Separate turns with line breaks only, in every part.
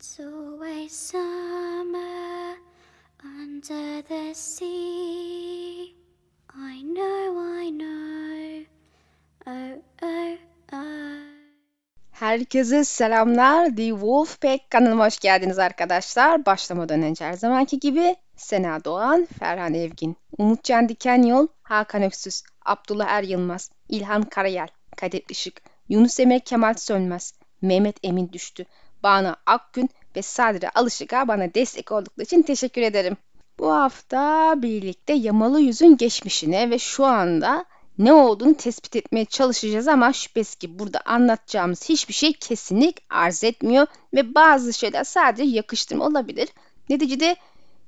It's always summer under the sea. I know, I know. Oh, oh, oh.
Herkese selamlar. The Wolfpack kanalıma hoş geldiniz arkadaşlar. Başlamadan önce her zamanki gibi Sena Doğan, Ferhan Evgin, Umutcan Diken Yol, Hakan Öksüz, Abdullah Er Yılmaz, İlhan Karayel, Kadir Işık, Yunus Emre Kemal Sönmez, Mehmet Emin Düştü, Banu Akgün ve Sadri Alışık'a bana destek oldukları için teşekkür ederim. Bu hafta birlikte Yamalı Yüz'ün geçmişine ve şu anda ne olduğunu tespit etmeye çalışacağız ama şüphesiz ki burada anlatacağımız hiçbir şey kesinlik arz etmiyor ve bazı şeyler sadece yakıştırma olabilir. Neticede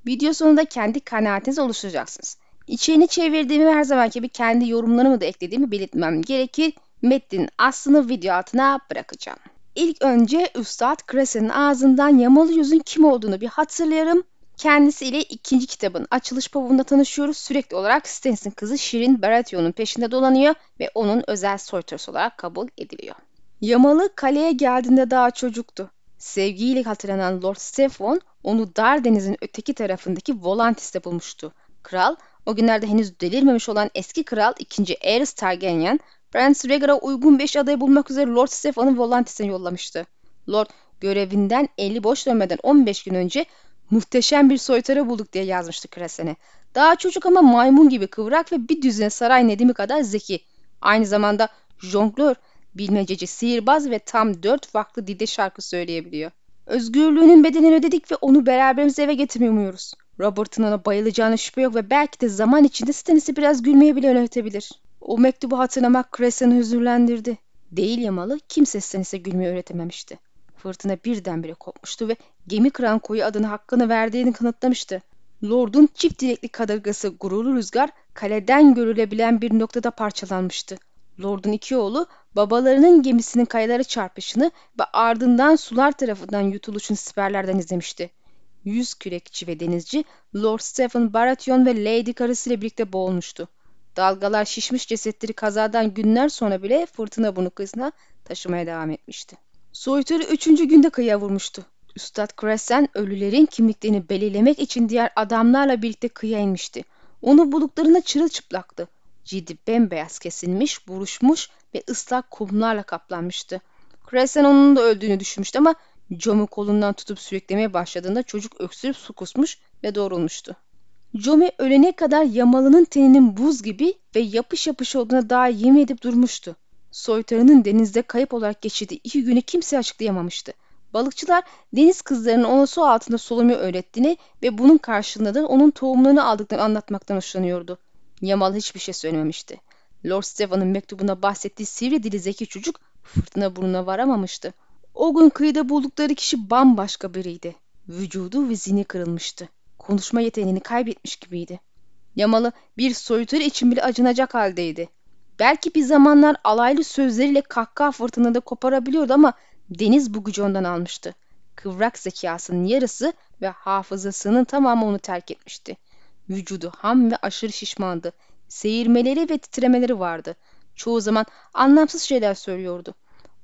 video sonunda kendi kanaatinizi oluşturacaksınız. İçerini çevirdiğimi her zamanki gibi kendi yorumlarımı da eklediğimi belirtmem gerekir. Metnin aslını video altına bırakacağım. İlk önce Üstad Kresen'in ağzından Yamalı Yüz'ün kim olduğunu bir hatırlayalım. Kendisiyle ikinci kitabın açılış pavunda tanışıyoruz. Sürekli olarak Stannis'in kızı Shirin Baratheon'un peşinde dolanıyor ve onun özel soytarısı olarak kabul ediliyor. Yamalı kaleye geldiğinde daha çocuktu. Sevgiyle hatırlanan Lord Stefan onu dar denizin öteki tarafındaki Volantis'te bulmuştu. Kral, o günlerde henüz delirmemiş olan eski kral 2. Aerys Targaryen, Rhaegar'a uygun 5 adayı bulmak üzere Lord Stefan'ı Volantis'e yollamıştı. Lord görevinden 50 boş dönmeden 15 gün önce muhteşem bir soytarı bulduk diye yazmıştı Krasen'e. Daha çocuk ama maymun gibi kıvrak ve bir düzine saray nedimi kadar zeki. Aynı zamanda jonglör, bilmececi, sihirbaz ve tam dört farklı dilde şarkı söyleyebiliyor. Özgürlüğünün bedelini ödedik ve onu beraberimize eve getirmeyi umuyoruz. Robert'ın ona bayılacağına şüphe yok ve belki de zaman içinde Stannis'i biraz gülmeye bile öğretebilir. O mektubu hatırlamak Crescen'ı hüzünlendirdi. Değil yamalı kimse Stannis'e gülmeyi öğretememişti. Fırtına birdenbire kopmuştu ve gemi kıran koyu adını hakkını verdiğini kanıtlamıştı. Lord'un çift dilekli kadırgası gururlu rüzgar kaleden görülebilen bir noktada parçalanmıştı. Lord'un iki oğlu babalarının gemisinin kayalara çarpışını ve ardından sular tarafından yutuluşunu siperlerden izlemişti. Yüz kürekçi ve denizci Lord Stephen Baratheon ve Lady karısıyla birlikte boğulmuştu. Dalgalar şişmiş cesetleri kazadan günler sonra bile fırtına bunu kıyısına taşımaya devam etmişti. Soytarı üçüncü günde kıyıya vurmuştu. Üstad Kresen ölülerin kimliklerini belirlemek için diğer adamlarla birlikte kıyıya inmişti. Onu bulduklarında çırılçıplaktı. Cildi bembeyaz kesilmiş, buruşmuş ve ıslak kumlarla kaplanmıştı. Kresen onun da öldüğünü düşünmüştü ama Jomi kolundan tutup sürüklemeye başladığında çocuk öksürüp su kusmuş ve doğrulmuştu. Jomi ölene kadar Yamalı'nın teninin buz gibi ve yapış yapış olduğuna daha yemin edip durmuştu. Soytarının denizde kayıp olarak geçirdiği iki günü kimse açıklayamamıştı. Balıkçılar deniz kızlarının ona su altında solumayı öğrettiğini ve bunun karşılığında da onun tohumlarını aldıklarını anlatmaktan hoşlanıyordu. Yamal hiçbir şey söylememişti. Lord Stephen'ın mektubunda bahsettiği sivri dili zeki çocuk fırtına burnuna varamamıştı. O gün kıyıda buldukları kişi bambaşka biriydi. Vücudu ve zihni kırılmıştı. Konuşma yeteneğini kaybetmiş gibiydi. Yamalı bir soytarı için bile acınacak haldeydi. Belki bir zamanlar alaylı sözleriyle kahkaha fırtınada koparabiliyordu ama deniz bu gücü ondan almıştı. Kıvrak zekasının yarısı ve hafızasının tamamı onu terk etmişti. Vücudu ham ve aşırı şişmandı. Seyirmeleri ve titremeleri vardı. Çoğu zaman anlamsız şeyler söylüyordu.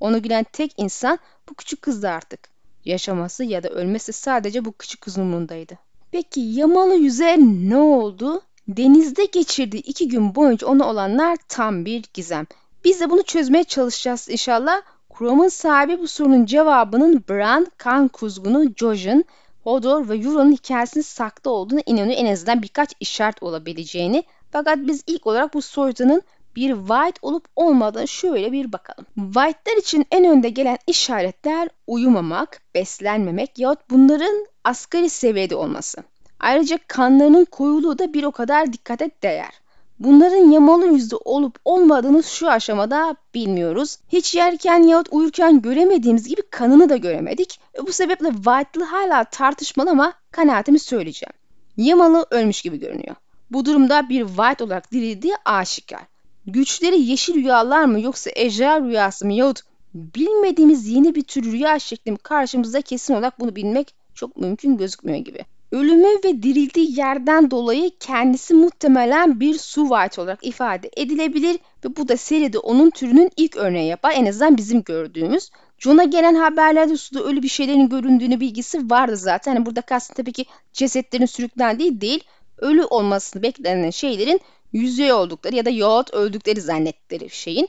Onu gülen tek insan bu küçük kızdı artık. Yaşaması ya da ölmesi sadece bu küçük kızın umrundaydı. Peki Yamalı Yüz'e ne oldu? Denizde geçirdiği iki gün boyunca ona olanlar tam bir gizem. Biz de bunu çözmeye çalışacağız inşallah. Chrome'un sahibi bu sorunun cevabının Bran, kan kuzgunu, Jojen, Hodor ve Euron'un hikayesinin saklı olduğunu inanıyor en azından birkaç işaret olabileceğini. Fakat biz ilk olarak bu soyutunun bir White olup olmadığını şöyle bir bakalım. White'lar için en önde gelen işaretler uyumamak, beslenmemek yahut bunların asgari seviyede olması. Ayrıca kanlarının koyuluğu da bir o kadar dikkate değer. Bunların yamalı yüzde olup olmadığını şu aşamada bilmiyoruz. Hiç yerken yahut uyurken göremediğimiz gibi kanını da göremedik. Bu sebeple White'lı hala tartışmalı ama kanaatimi söyleyeceğim. Yamalı ölmüş gibi görünüyor. Bu durumda bir White olarak dirildiği aşikar. Güçleri yeşil rüyalar mı yoksa ejder rüyası mı yahut bilmediğimiz yeni bir tür rüya şekli mi karşımızda kesin olarak bunu bilmek çok mümkün gözükmüyor gibi. Ölümü ve dirildiği yerden dolayı kendisi muhtemelen bir su white olarak ifade edilebilir ve bu da seride onun türünün ilk örneği yapar en azından bizim gördüğümüz. John'a gelen haberlerde suda ölü bir şeylerin göründüğünü bilgisi vardı zaten. Yani burada kastım tabii ki cesetlerin sürüklendiği değil, ölü olmasını beklenen şeylerin yüzey oldukları ya da yahut öldükleri zannettikleri şeyin.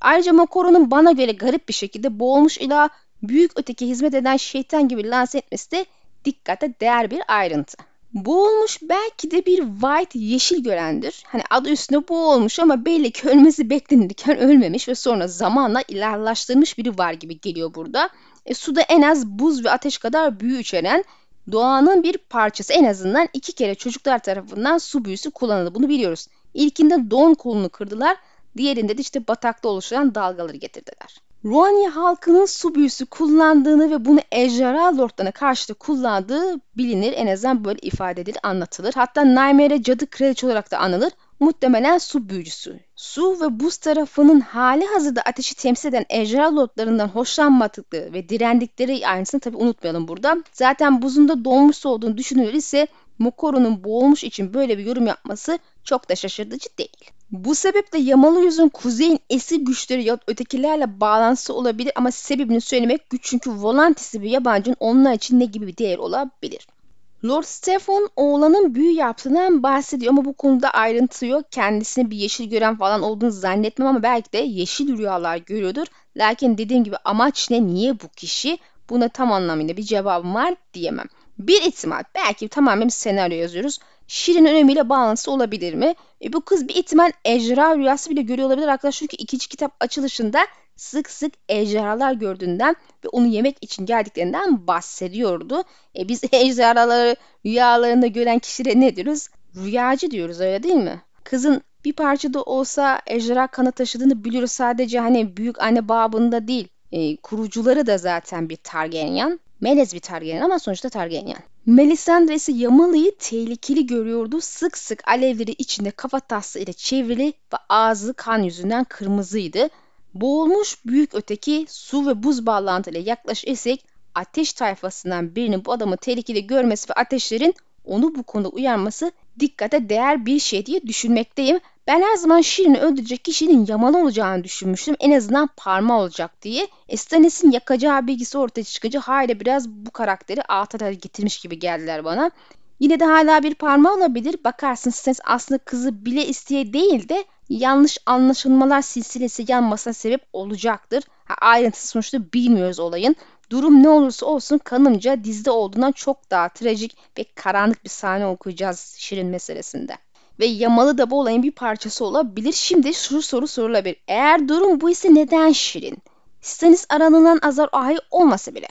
Ayrıca Mokoro'nun bana göre garip bir şekilde boğulmuş ila büyük öteki hizmet eden şeytan gibi lanse etmesi de dikkate değer bir ayrıntı. Boğulmuş belki de bir white yeşil görendir. Hani adı üstünde boğulmuş ama belli ki ölmesi beklenirken ölmemiş ve sonra zamanla ilerlaştırmış biri var gibi geliyor burada. E, suda en az buz ve ateş kadar büyü içeren doğanın bir parçası en azından iki kere çocuklar tarafından su büyüsü kullanıldı. Bunu biliyoruz. İlkinde don kolunu kırdılar, diğerinde de işte batakta oluşan dalgaları getirdiler. Ruanya halkının su büyüsü kullandığını ve bunu ejderha lordlarına karşı da kullandığı bilinir. En azından böyle ifade edilir, anlatılır. Hatta Nightmare cadı kraliçe olarak da anılır. Muhtemelen su büyücüsü. Su ve buz tarafının hali hazırda ateşi temsil eden ejderha lordlarından hoşlanmadıkları ve direndikleri aynısını tabi unutmayalım burada. Zaten buzun da donmuş olduğunu düşünülür ise Mokoro'nun boğulmuş için böyle bir yorum yapması çok da şaşırtıcı değil. Bu sebeple Yamalı Yüz'ün kuzeyin esir güçleri ya ötekilerle bağlantısı olabilir ama sebebini söylemek güç çünkü Volantis'i bir yabancının onlar için ne gibi bir değer olabilir. Lord Stefan oğlanın büyü yaptığından bahsediyor ama bu konuda ayrıntı yok. Kendisini bir yeşil gören falan olduğunu zannetmem ama belki de yeşil rüyalar görüyordur. Lakin dediğim gibi amaç ne, niye bu kişi? Buna tam anlamıyla bir cevabım var diyemem. Bir ihtimal belki tamamen bir senaryo yazıyoruz. Şirin önemiyle bağlantısı olabilir mi? E, bu kız bir ihtimal ejderha rüyası bile görüyor olabilir arkadaşlar. Çünkü ikinci kitap açılışında sık sık ejderhalar gördüğünden ve onu yemek için geldiklerinden bahsediyordu. E, biz ejderhaları rüyalarında gören kişilere ne diyoruz? Rüyacı diyoruz öyle değil mi? Kızın bir parçada olsa ejderha kanı taşıdığını biliyoruz. Sadece hani büyük anne babında değil. E, kurucuları da zaten bir Targaryen. Melez bir Targaryen ama sonuçta Targaryen. Melisandre ise Yamalı'yı tehlikeli görüyordu. Sık sık alevleri içinde kafa taslı ile çevrili ve ağzı kan yüzünden kırmızıydı. Boğulmuş büyük öteki su ve buz bağlantıyla yaklaşırsak ateş tayfasından birinin bu adamı tehlikeli görmesi ve ateşlerin onu bu konuda uyarması dikkate değer bir şey diye düşünmekteyim. Ben her zaman Şirin'i öldürecek kişinin Yamalı olacağını düşünmüştüm. En azından parma olacak diye. E Stannis'in yakacağı bilgisi ortaya çıkınca hala biraz bu karakteri alta getirmiş gibi geldiler bana. Yine de hala bir parma olabilir. Bakarsın Stannis aslında kızı bile isteye değil de yanlış anlaşılmalar silsilesi yanmasına sebep olacaktır. Ha, ayrıntısı sonuçta bilmiyoruz olayın. Durum ne olursa olsun kanımca dizide olduğundan çok daha trajik ve karanlık bir sahne okuyacağız Şirin meselesinde ve Yamalı da bu olayın bir parçası olabilir. Şimdi şu soru sorulabilir. Eğer durum bu ise neden Şirin? Stannis aranılan Azar Ahai olmasa bile.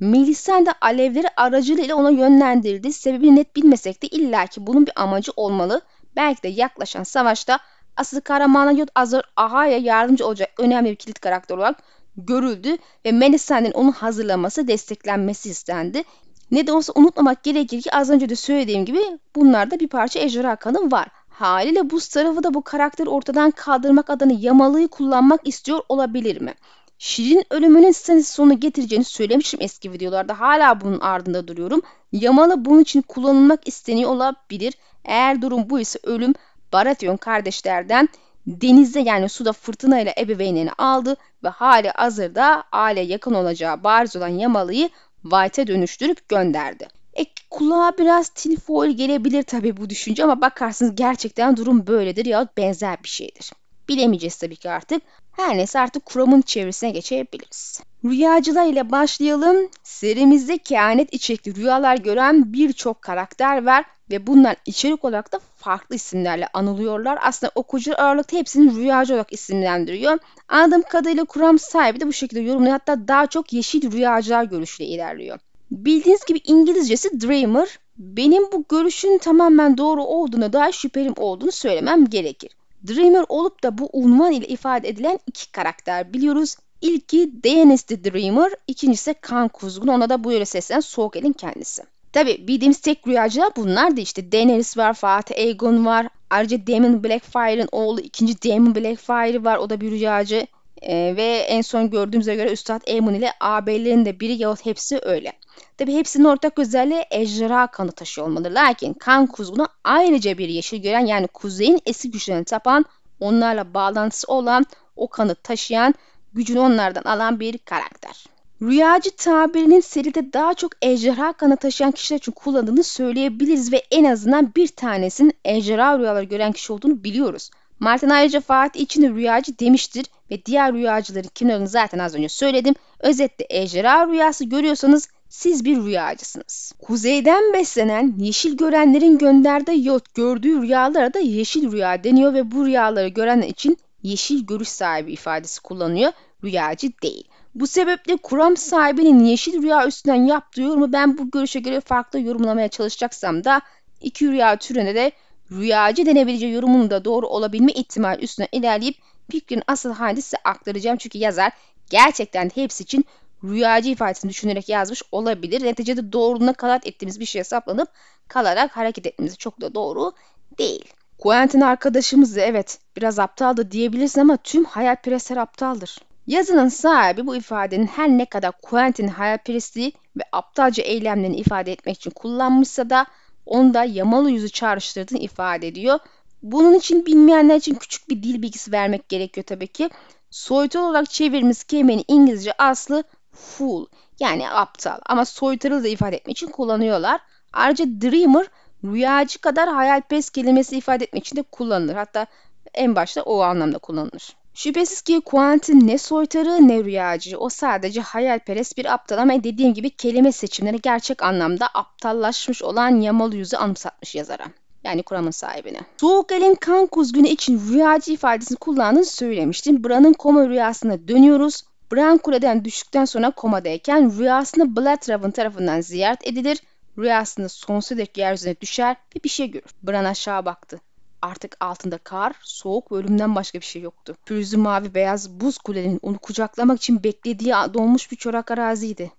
Melisande alevleri aracılığıyla ona yönlendirildi. Sebebini net bilmesek de illaki bunun bir amacı olmalı. Belki de yaklaşan savaşta asıl kahramana Yod Azar Ahai'ye yardımcı olacak önemli bir kilit karakter olarak görüldü ve Melisandre'nin onu hazırlaması, desteklenmesi istendi. Ne de olsa unutmamak gerekir ki az önce de söylediğim gibi bunlarda bir parça ejderha kanı var. Haliyle buz tarafı da bu karakteri ortadan kaldırmak adına yamalıyı kullanmak istiyor olabilir mi? Şirin ölümünün Stannis sonu getireceğini söylemişim eski videolarda. Hala bunun ardında duruyorum. Yamalı bunun için kullanılmak isteniyor olabilir. Eğer durum bu ise ölüm Baratheon kardeşlerden denizde yani suda fırtına ile ebeveynlerini aldı ve hali hazırda aile yakın olacağı bariz olan Yamalı'yı White'e dönüştürüp gönderdi. E, kulağa biraz tinfoil gelebilir tabii bu düşünce ama bakarsınız gerçekten durum böyledir ya benzer bir şeydir. Bilemeyeceğiz tabii ki artık. Her neyse artık kuramın çevresine geçebiliriz. Rüyacılar ile başlayalım. Serimizde kehanet içerikli rüyalar gören birçok karakter var ve bunlar içerik olarak da farklı isimlerle anılıyorlar. Aslında okuyucu ağırlıkta hepsini rüyacı olarak isimlendiriyor. Anladığım kadarıyla kuram sahibi de bu şekilde yorumluyor. Hatta daha çok yeşil rüyacılar görüşüyle ilerliyor. Bildiğiniz gibi İngilizcesi Dreamer. Benim bu görüşün tamamen doğru olduğuna dair şüphelim olduğunu söylemem gerekir. Dreamer olup da bu unvan ile ifade edilen iki karakter biliyoruz. İlki Daenerys the Dreamer, ikincisi Kan Kuzgun. Ona da bu yöre seslenen Soğuk El'in kendisi. Tabi bildiğimiz tek rüyacılar bunlar da işte Daenerys var, Fatih Aegon var. Ayrıca Daemon Blackfire'ın oğlu ikinci Daemon Blackfire var. O da bir rüyacı. Ee, ve en son gördüğümüze göre Üstad Aemon ile ağabeylerin de biri yahut hepsi öyle. Tabi hepsinin ortak özelliği ejderha kanı taşıyor olmalı. Lakin kan kuzgunu ayrıca bir yeşil gören yani kuzeyin eski güçlerini tapan onlarla bağlantısı olan o kanı taşıyan gücünü onlardan alan bir karakter. Rüyacı tabirinin seride daha çok ejderha kanı taşıyan kişiler için kullanıldığını söyleyebiliriz ve en azından bir tanesinin ejderha rüyaları gören kişi olduğunu biliyoruz. Martin ayrıca Fatih için rüyacı demiştir ve diğer rüyacıların kim olduğunu zaten az önce söyledim. Özetle ejderha rüyası görüyorsanız siz bir rüyacısınız. Kuzeyden beslenen yeşil görenlerin gönderdiği yot gördüğü rüyalara da yeşil rüya deniyor ve bu rüyaları görenler için yeşil görüş sahibi ifadesi kullanıyor. Rüyacı değil. Bu sebeple kuram sahibinin yeşil rüya üstünden yaptığı yorumu ben bu görüşe göre farklı yorumlamaya çalışacaksam da iki rüya türüne de rüyacı denebileceği yorumunun da doğru olabilme ihtimali üstüne ilerleyip fikrin asıl halini size aktaracağım. Çünkü yazar gerçekten hepsi için rüyacı ifadesini düşünerek yazmış olabilir. Neticede doğruluğuna kanat ettiğimiz bir şeye saplanıp kalarak hareket etmemiz çok da doğru değil. Quentin arkadaşımız da evet biraz aptaldı diyebilirsin ama tüm hayalperestler aptaldır. Yazının sahibi bu ifadenin her ne kadar Quentin hayalperestliği ve aptalca eylemlerini ifade etmek için kullanmışsa da onda yamalı yüzü çağrıştırdığını ifade ediyor. Bunun için bilmeyenler için küçük bir dil bilgisi vermek gerekiyor tabii ki. Soyutal olarak çevirdiğimiz kelimenin İngilizce aslı fool yani aptal ama soytarılı da ifade etmek için kullanıyorlar. Ayrıca dreamer rüyacı kadar hayalperest kelimesi ifade etmek için de kullanılır. Hatta en başta o anlamda kullanılır. Şüphesiz ki Quentin ne soytarı ne rüyacı. O sadece hayalperest bir aptal ama dediğim gibi kelime seçimleri gerçek anlamda aptallaşmış olan yamalı yüzü anımsatmış yazara. Yani kuramın sahibine. Soğuk elin kan kuzgunu için rüyacı ifadesini kullandığını söylemiştim. Bran'ın koma rüyasına dönüyoruz. Bran kuleden düştükten sonra komadayken rüyasında Bloodraven tarafından ziyaret edilir. Rüyasında sonsuza dek yeryüzüne düşer ve bir şey görür. Bran aşağı baktı. Artık altında kar, soğuk ve ölümden başka bir şey yoktu. Pürüzlü mavi beyaz buz kulenin onu kucaklamak için beklediği donmuş bir çorak araziydi.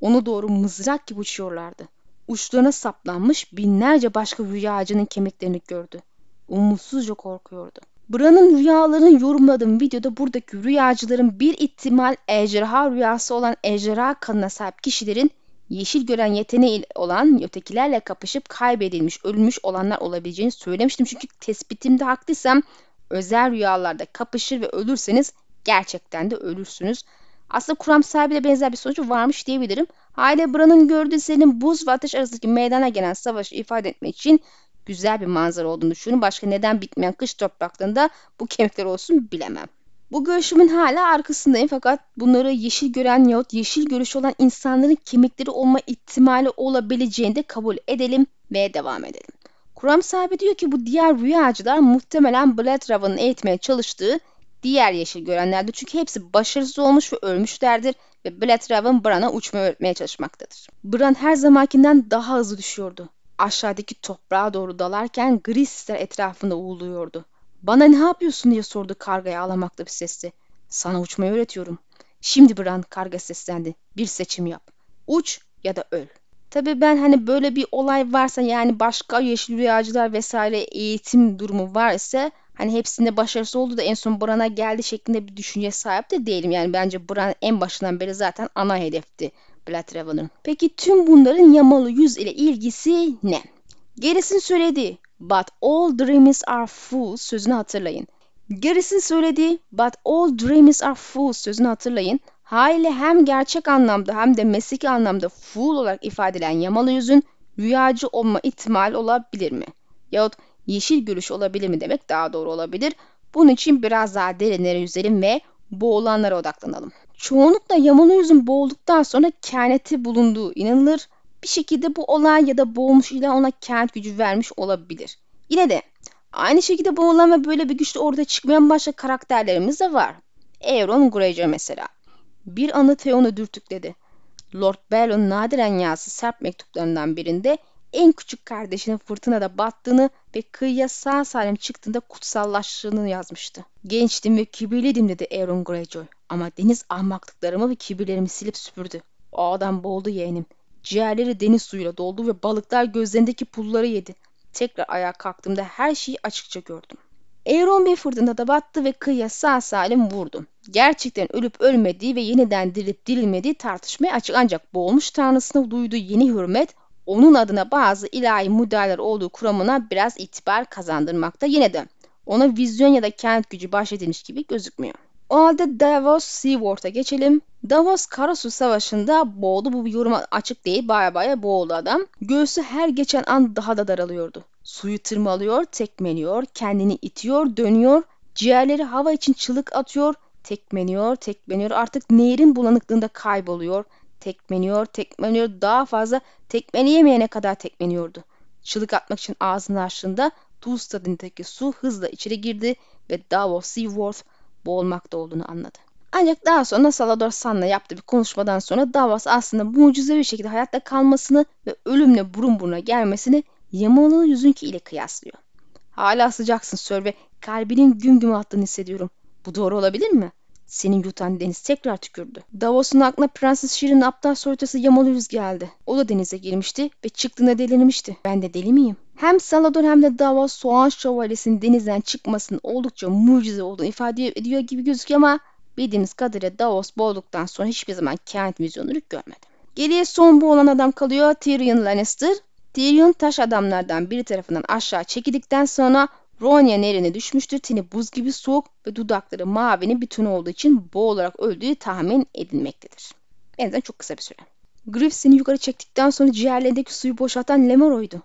Onu doğru mızrak gibi uçuyorlardı. Uçlarına saplanmış binlerce başka rüyacının kemiklerini gördü. Umutsuzca korkuyordu. Bran'ın rüyalarını yorumladığım videoda buradaki rüyacıların bir ihtimal ejderha rüyası olan ejderha kanına sahip kişilerin yeşil gören yeteneği olan ötekilerle kapışıp kaybedilmiş, ölmüş olanlar olabileceğini söylemiştim. Çünkü tespitimde haklıysam özel rüyalarda kapışır ve ölürseniz gerçekten de ölürsünüz. Aslında kuram sahibiyle benzer bir sonucu varmış diyebilirim. Hayle Bran'ın gördüğü senin buz ve ateş arasındaki meydana gelen savaşı ifade etmek için güzel bir manzara olduğunu düşünün. Başka neden bitmeyen kış topraklarında bu kemikler olsun bilemem. Bu görüşümün hala arkasındayım fakat bunları yeşil gören yahut yeşil görüş olan insanların kemikleri olma ihtimali olabileceğini de kabul edelim ve devam edelim. Kuram sahibi diyor ki bu diğer rüyacılar muhtemelen Bloodraven'ın eğitmeye çalıştığı diğer yeşil görenlerdir. Çünkü hepsi başarısız olmuş ve ölmüşlerdir ve Bloodraven Bran'a uçmayı öğretmeye çalışmaktadır. Bran her zamankinden daha hızlı düşüyordu. Aşağıdaki toprağa doğru dalarken gri sisler etrafında uğuluyordu. Bana ne yapıyorsun diye sordu kargaya ağlamaklı bir sesle. Sana uçmayı öğretiyorum. Şimdi Bran karga seslendi. Bir seçim yap. Uç ya da öl. Tabii ben hani böyle bir olay varsa yani başka yeşil rüyacılar vesaire eğitim durumu varsa hani hepsinde başarısı oldu da en son Bran'a geldi şeklinde bir düşünce sahip de değilim. Yani bence Bran en başından beri zaten ana hedefti Bloodraven'ın. Peki tüm bunların yamalı yüz ile ilgisi ne? Gerisini söyledi. But all dreams are fools sözünü hatırlayın. Gerisini söylediği but all dreams are fools sözünü hatırlayın. Haliyle hem gerçek anlamda hem de mesleki anlamda fool olarak ifade edilen yamalı yüzün rüyacı olma ihtimali olabilir mi? Yahut yeşil görüş olabilir mi demek daha doğru olabilir. Bunun için biraz daha derinlere yüzelim ve boğulanlara odaklanalım. Çoğunlukla yamalı yüzün boğulduktan sonra kehaneti bulunduğu inanılır bir şekilde bu olay ya da boğulmuş ilan ona kent gücü vermiş olabilir. Yine de aynı şekilde boğulan ve böyle bir güçle orada çıkmayan başka karakterlerimiz de var. Euron Greyjoy mesela. Bir anı Theon'u dürtükledi. Lord Bell'ın nadiren yazdığı serp mektuplarından birinde en küçük kardeşinin fırtınada battığını ve kıyıya sağ salim çıktığında kutsallaştığını yazmıştı. Gençtim ve kibirliydim dedi Euron Greyjoy. Ama deniz ahmaklıklarımı ve kibirlerimi silip süpürdü. O adam boğuldu yeğenim. Ciğerleri deniz suyuyla doldu ve balıklar gözlerindeki pulları yedi. Tekrar ayağa kalktığımda her şeyi açıkça gördüm. Euron bir fırtınada battı ve kıyıya sağ salim vurdu. Gerçekten ölüp ölmediği ve yeniden dirilip dirilmediği tartışmaya açık ancak boğulmuş tanrısına duyduğu yeni hürmet onun adına bazı ilahi müdahaleler olduğu kuramına biraz itibar kazandırmakta. Yine de ona vizyon ya da kent gücü bahşedilmiş gibi gözükmüyor. O halde Davos Seaworth'a geçelim. Davos Karasu Savaşı'nda boğuldu. Bu bir yoruma açık değil. Baya baya boğuldu adam. Göğsü her geçen an daha da daralıyordu. Suyu tırmalıyor, tekmeliyor, kendini itiyor, dönüyor. Ciğerleri hava için çığlık atıyor, tekmeniyor, tekmeniyor. Artık nehrin bulanıklığında kayboluyor. Tekmeniyor, tekmeniyor. Daha fazla tekmeleyemeyene kadar tekmeniyordu. Çığlık atmak için ağzını açtığında tuz tadındaki su hızla içeri girdi ve Davos Seaworth boğulmakta olduğunu anladı. Ancak daha sonra Salvador San'la yaptığı bir konuşmadan sonra Davos aslında mucizevi şekilde hayatta kalmasını ve ölümle burun buruna gelmesini Yamalı yüzünki ile kıyaslıyor. Hala sıcaksın Sir ve kalbinin güm güm attığını hissediyorum. Bu doğru olabilir mi? Senin yutan deniz tekrar tükürdü. Davos'un aklına Prenses Şirin'in aptal soytası Yamalı Yüz geldi. O da denize girmişti ve çıktığında delirmişti. Ben de deli miyim? Hem Salador hem de Davos Soğan Şövalyesi'nin denizden çıkmasının oldukça mucize olduğunu ifade ediyor gibi gözüküyor ama bildiğimiz kadarıyla Davos boğulduktan sonra hiçbir zaman kendi vizyonunu görmedi. Geriye son bu olan adam kalıyor Tyrion Lannister. Tyrion taş adamlardan biri tarafından aşağı çekildikten sonra Ronya nehrine düşmüştür. Teni buz gibi soğuk ve dudakları mavinin tonu olduğu için boğularak öldüğü tahmin edilmektedir. En azından çok kısa bir süre. Griff seni yukarı çektikten sonra ciğerlerindeki suyu boşaltan Lemoro'ydu.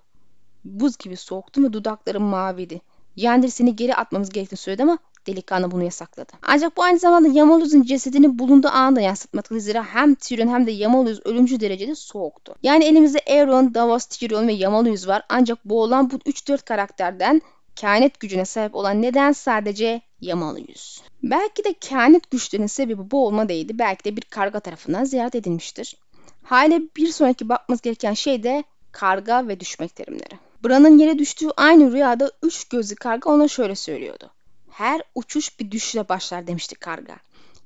Buz gibi soğuktu ve dudakları maviydi. Yandir seni geri atmamız gerektiğini söyledi ama delikanlı bunu yasakladı. Ancak bu aynı zamanda Yamaluz'un cesedini bulunduğu anda yansıtmaktadır. Zira hem Tyrion hem de Yamaluz ölümcü derecede soğuktu. Yani elimizde Aeron, Davos, Tyrion ve Yamaluz var. Ancak bu olan bu 3-4 karakterden kehanet gücüne sahip olan neden sadece Yamalı yüz. Belki de kehanet güçlerinin sebebi bu olma değildi. Belki de bir karga tarafından ziyaret edilmiştir. Hale bir sonraki bakmamız gereken şey de karga ve düşmek terimleri. Bran'ın yere düştüğü aynı rüyada üç gözlü karga ona şöyle söylüyordu. Her uçuş bir düşle başlar demişti karga.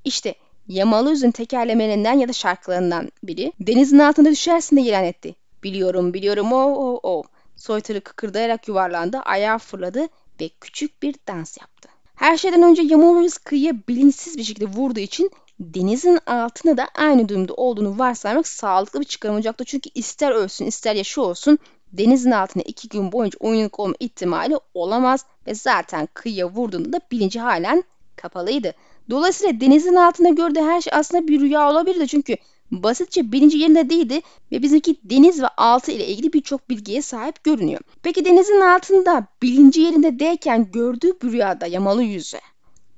İşte Yamalı Yüz'ün tekerlemelerinden ya da şarkılarından biri denizin altında düşersin de ilan etti. Biliyorum biliyorum o o o. Soytarı kıkırdayarak yuvarlandı, ayağı fırladı ve küçük bir dans yaptı. Her şeyden önce Yamalıus kıyıya bilinçsiz bir şekilde vurduğu için denizin altında da aynı durumda olduğunu varsaymak sağlıklı bir çıkarım olacaktı. Çünkü ister ölsün ister yaşı olsun denizin altında iki gün boyunca uyanık olma ihtimali olamaz ve zaten kıyıya vurduğunda da bilinci halen kapalıydı. Dolayısıyla denizin altında gördüğü her şey aslında bir rüya olabilirdi çünkü basitçe bilinci yerinde değildi ve bizimki deniz ve altı ile ilgili birçok bilgiye sahip görünüyor. Peki denizin altında bilinci yerinde değilken gördüğü bir rüyada yamalı yüzü.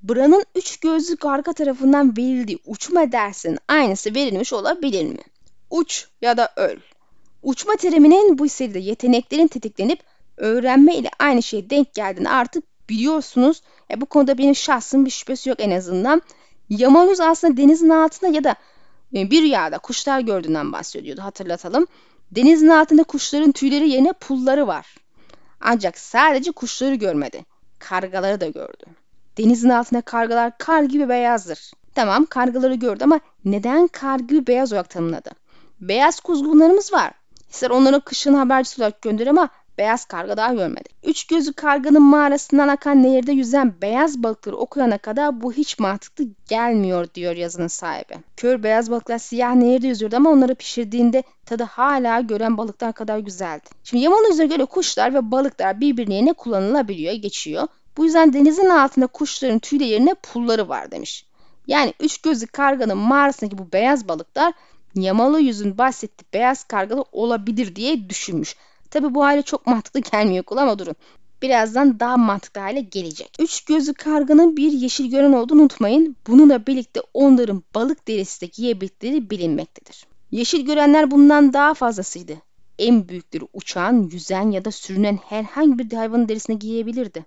Bran'ın üç gözlü arka tarafından verildiği uçma dersinin aynısı verilmiş olabilir mi? Uç ya da öl. Uçma teriminin bu seride yeteneklerin tetiklenip öğrenme ile aynı şeye denk geldiğini artık biliyorsunuz. E, bu konuda benim şahsım bir şüphesi yok en azından. Yamaluz aslında denizin altında ya da e, bir rüyada kuşlar gördüğünden bahsediyordu hatırlatalım. Denizin altında kuşların tüyleri yerine pulları var. Ancak sadece kuşları görmedi. Kargaları da gördü. Denizin altında kargalar kar gibi beyazdır. Tamam kargaları gördü ama neden kar gibi beyaz olarak tanımladı? Beyaz kuzgunlarımız var. İster onları kışın habercisi olarak gönder ama beyaz karga daha görmedi. Üç gözü karganın mağarasından akan nehirde yüzen beyaz balıkları okuyana kadar bu hiç mantıklı gelmiyor diyor yazının sahibi. Kör beyaz balıklar siyah nehirde yüzüyordu ama onları pişirdiğinde tadı hala gören balıklar kadar güzeldi. Şimdi Yaman üzerine göre kuşlar ve balıklar birbirine kullanılabiliyor, geçiyor. Bu yüzden denizin altında kuşların tüyleri yerine pulları var demiş. Yani üç gözlü karganın mağarasındaki bu beyaz balıklar Yamalı yüzün bahsettiği beyaz kargalı olabilir diye düşünmüş. Tabi bu hale çok mantıklı gelmiyor kul durun. Birazdan daha mantıklı hale gelecek. Üç gözlü karganın bir yeşil gören olduğunu unutmayın. Bununla birlikte onların balık derisi de giyebildikleri bilinmektedir. Yeşil görenler bundan daha fazlasıydı. En büyükleri uçan, yüzen ya da sürünen herhangi bir hayvanın derisine giyebilirdi.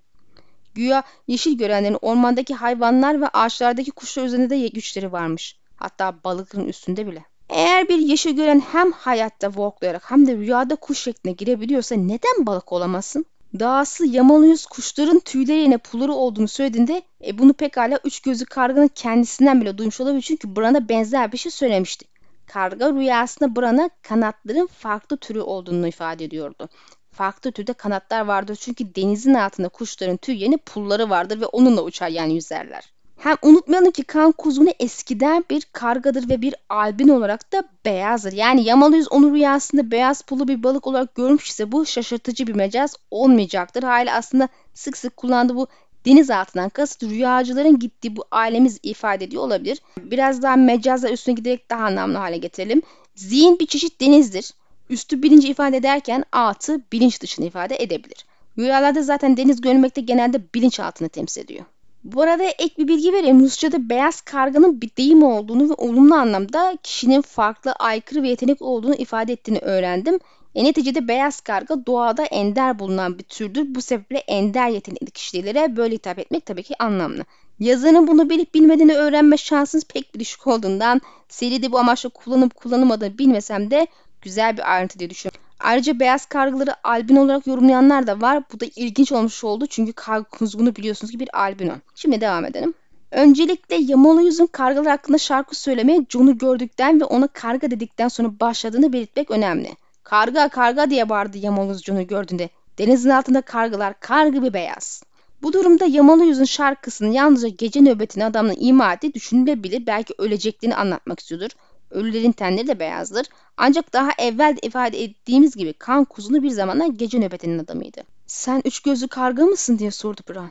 Güya yeşil görenlerin ormandaki hayvanlar ve ağaçlardaki kuşlar üzerinde de güçleri varmış. Hatta balıkların üstünde bile. Eğer bir yeşil gören hem hayatta walklayarak hem de rüyada kuş şekline girebiliyorsa neden balık olamasın? Dağısı yamalı yüz kuşların tüyleri yerine pulları olduğunu söylediğinde e, bunu pekala üç gözü karganın kendisinden bile duymuş olabilir çünkü Bran'a benzer bir şey söylemişti. Karga rüyasında Bran'a kanatların farklı türü olduğunu ifade ediyordu. Farklı türde kanatlar vardır çünkü denizin altında kuşların tüy yerine pulları vardır ve onunla uçar yani yüzerler. Hem unutmayalım ki kan kuzunu eskiden bir kargadır ve bir albin olarak da beyazdır. Yani Yamalı Yüz onu rüyasında beyaz pulu bir balık olarak görmüş ise bu şaşırtıcı bir mecaz olmayacaktır. Hala aslında sık sık kullandığı bu deniz altından kasıt rüyacıların gittiği bu alemiz ifade ediyor olabilir. Biraz daha mecazla üstüne giderek daha anlamlı hale getirelim. Zihin bir çeşit denizdir. Üstü bilinci ifade ederken altı bilinç dışını ifade edebilir. Rüyalarda zaten deniz görmekte genelde bilinç altını temsil ediyor. Bu arada ek bir bilgi vereyim. Rusça'da beyaz karganın bir deyim olduğunu ve olumlu anlamda kişinin farklı, aykırı ve yetenek olduğunu ifade ettiğini öğrendim. E neticede beyaz karga doğada ender bulunan bir türdür. Bu sebeple ender yetenekli kişilere böyle hitap etmek tabii ki anlamlı. Yazarın bunu bilip bilmediğini öğrenme şansınız pek bir düşük olduğundan seride bu amaçla kullanıp kullanılmadığını bilmesem de güzel bir ayrıntı diye düşünüyorum. Ayrıca beyaz kargıları albino olarak yorumlayanlar da var. Bu da ilginç olmuş oldu çünkü karga kuzgunu biliyorsunuz ki bir albino. Şimdi devam edelim. Öncelikle Yamalı Yüz'ün kargalar hakkında şarkı söylemeye John'u gördükten ve ona karga dedikten sonra başladığını belirtmek önemli. Karga karga diye bağırdı Yamalı Yüz John'u gördüğünde. Denizin altında kargalar kar gibi beyaz. Bu durumda Yamalı Yüz'ün şarkısının yalnızca gece nöbetini adamla ima ettiği düşünülebilir. Belki öleceklerini anlatmak istiyordur. Ölülerin tenleri de beyazdır. Ancak daha evvel de ifade ettiğimiz gibi kan kuzunu bir zamanlar gece nöbetinin adamıydı. Sen üç gözlü karga mısın diye sordu Bran.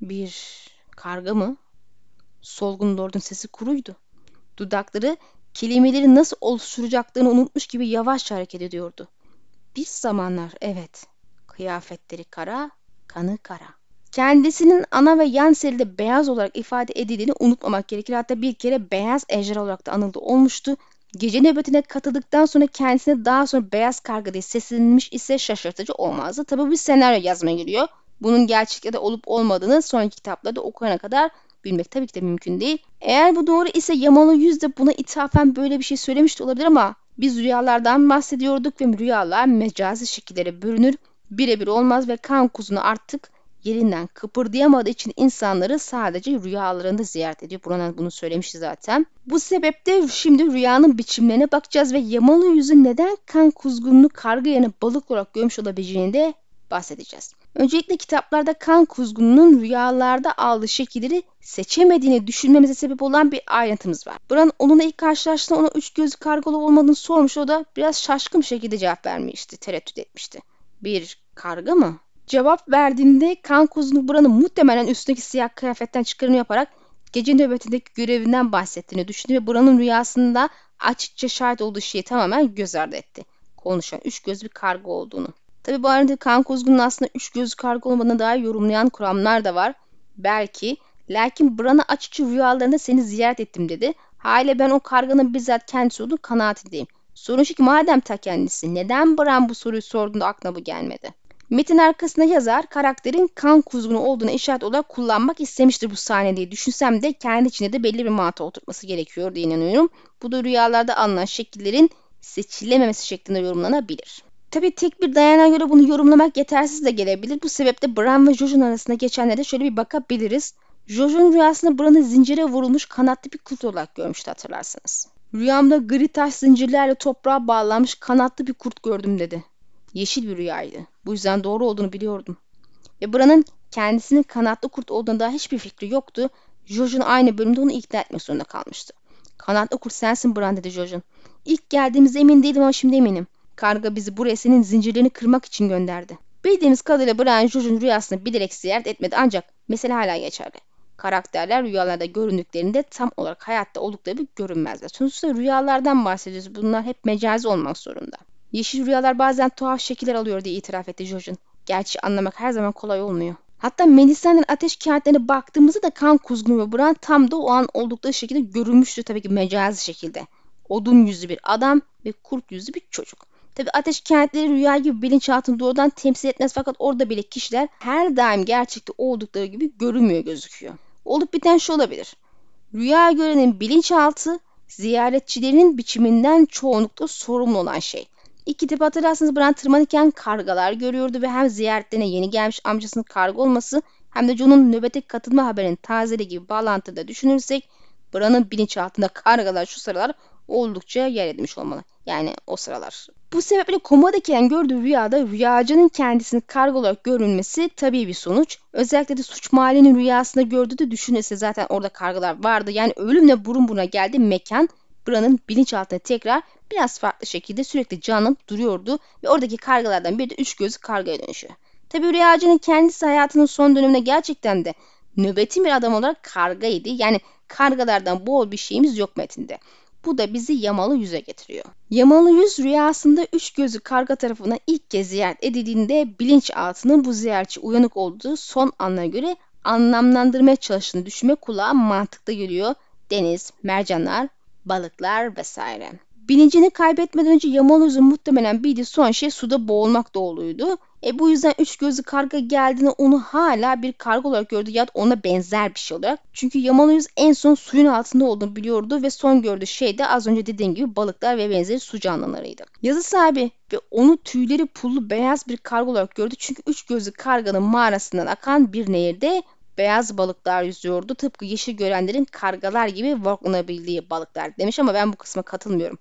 Bir karga mı? Solgun Lord'un sesi kuruydu. Dudakları kelimeleri nasıl oluşturacaklarını unutmuş gibi yavaşça hareket ediyordu. Bir zamanlar evet. Kıyafetleri kara, kanı kara. Kendisinin ana ve yan seride beyaz olarak ifade edildiğini unutmamak gerekir. Hatta bir kere beyaz ejder olarak da anıldı olmuştu. Gece nöbetine katıldıktan sonra kendisine daha sonra beyaz karga diye seslenilmiş ise şaşırtıcı olmazdı. Tabi bir senaryo yazmaya giriyor. Bunun gerçekte de olup olmadığını sonraki kitaplarda okuyana kadar bilmek tabii ki de mümkün değil. Eğer bu doğru ise Yamalı Yüz de buna ithafen böyle bir şey söylemiş de olabilir ama biz rüyalardan bahsediyorduk ve rüyalar mecazi şekillere bürünür. Birebir olmaz ve kan kuzunu artık yerinden kıpırdayamadığı için insanları sadece rüyalarında ziyaret ediyor. Buradan bunu söylemişti zaten. Bu sebeple şimdi rüyanın biçimlerine bakacağız ve Yamalı yüzü neden kan kuzgununu karga yerine balık olarak görmüş olabileceğini de bahsedeceğiz. Öncelikle kitaplarda kan kuzgununun rüyalarda aldığı şekilleri seçemediğini düşünmemize sebep olan bir ayrıntımız var. Bran onunla ilk karşılaştığında ona üç gözlü kargalı olmadığını sormuş. O da biraz şaşkın bir şekilde cevap vermişti, tereddüt etmişti. Bir karga mı? Cevap verdiğinde kan kuzunu buranın muhtemelen üstündeki siyah kıyafetten çıkarımı yaparak gece nöbetindeki görevinden bahsettiğini düşündü ve buranın rüyasında açıkça şahit olduğu şeyi tamamen göz ardı etti. Konuşan üç göz bir karga olduğunu. Tabi bu arada kan kuzgunun aslında üç göz karga olmadığına dair yorumlayan kuramlar da var. Belki. Lakin Bran'a açıkça rüyalarında seni ziyaret ettim dedi. Hale ben o karganın bizzat kendisi olduğu kanaatindeyim. Sorun şu ki madem ta kendisi neden Bran bu soruyu sorduğunda aklına bu gelmedi? Metin arkasında yazar karakterin kan kuzgunu olduğuna işaret olarak kullanmak istemiştir bu sahne diye düşünsem de kendi içinde de belli bir mantığa oturtması gerekiyor diye inanıyorum. Bu da rüyalarda alınan şekillerin seçilememesi şeklinde yorumlanabilir. Tabi tek bir dayanağa göre bunu yorumlamak yetersiz de gelebilir. Bu sebeple Bran ve Jojon arasında geçenlere şöyle bir bakabiliriz. Jojon rüyasında Bran'ı zincire vurulmuş kanatlı bir kurt olarak görmüştü hatırlarsanız. Rüyamda gri taş zincirlerle toprağa bağlanmış kanatlı bir kurt gördüm dedi. Yeşil bir rüyaydı. Bu yüzden doğru olduğunu biliyordum. Ve Bran'ın kendisinin kanatlı kurt olduğuna daha hiçbir fikri yoktu. Jojon aynı bölümde onu ikna etmek zorunda kalmıştı. Kanatlı kurt sensin Bran dedi Jojon. İlk geldiğimizde emin değildim ama şimdi eminim. Karga bizi buraya senin zincirlerini kırmak için gönderdi. Bildiğimiz kadarıyla Brian Jojon rüyasını bilerek ziyaret etmedi ancak mesele hala geçerli. Karakterler rüyalarda göründüklerinde tam olarak hayatta oldukları gibi görünmezler. Sonuçta rüyalardan bahsediyoruz. Bunlar hep mecazi olmak zorunda. Yeşil rüyalar bazen tuhaf şekiller alıyor diye itiraf etti Jojen. Gerçi anlamak her zaman kolay olmuyor. Hatta Melisa'nın ateş kağıtlarına baktığımızda da kan kuzgunu ve Bran tam da o an oldukları şekilde görünmüştü tabii ki mecazi şekilde. Odun yüzlü bir adam ve kurt yüzlü bir çocuk. Tabi ateş kentleri rüya gibi bilinçaltını doğrudan temsil etmez fakat orada bile kişiler her daim gerçekte oldukları gibi görünmüyor gözüküyor. Olup biten şu olabilir. Rüya görenin bilinçaltı ziyaretçilerin biçiminden çoğunlukla sorumlu olan şey. İki tip hatırlarsanız Bran tırmanırken kargalar görüyordu ve hem ziyaretlerine yeni gelmiş amcasının karga olması hem de Jon'un nöbete katılma haberinin tazeli gibi bağlantıda düşünürsek Bran'ın bilinçaltında kargalar şu sıralar oldukça yer edmiş olmalı. Yani o sıralar. Bu sebeple komodayken gördüğü rüyada rüyacının kendisini karga olarak görünmesi tabii bir sonuç. Özellikle de suç mahallinin rüyasında gördüğü de düşünürse zaten orada kargalar vardı. Yani ölümle burun buruna geldi mekan Bran'ın bilinçaltına tekrar biraz farklı şekilde sürekli canlanıp duruyordu ve oradaki kargalardan biri de üç gözlü kargaya dönüşüyor. Tabi rüyacının kendisi hayatının son döneminde gerçekten de nöbetin bir adam olarak kargaydı. Yani kargalardan bol bir şeyimiz yok metinde. Bu da bizi yamalı yüze getiriyor. Yamalı yüz rüyasında üç gözü karga tarafından ilk kez ziyaret edildiğinde bilinçaltının bu ziyaretçi uyanık olduğu son anına göre anlamlandırmaya çalıştığını düşünme kulağa mantıklı geliyor. Deniz, mercanlar, balıklar vesaire. Bilincini kaybetmeden önce Yamaloz'un muhtemelen bildiği son şey suda boğulmak doğuluydu. E bu yüzden üç gözlü karga geldiğinde onu hala bir karga olarak gördü ya da ona benzer bir şey olarak. Çünkü Yamaloz en son suyun altında olduğunu biliyordu ve son gördüğü şey de az önce dediğim gibi balıklar ve benzeri su canlılarıydı. Yazı sahibi ve onu tüyleri pullu beyaz bir karga olarak gördü çünkü üç gözlü karganın mağarasından akan bir nehirde beyaz balıklar yüzüyordu. Tıpkı yeşil görenlerin kargalar gibi vaklanabildiği balıklar demiş ama ben bu kısma katılmıyorum.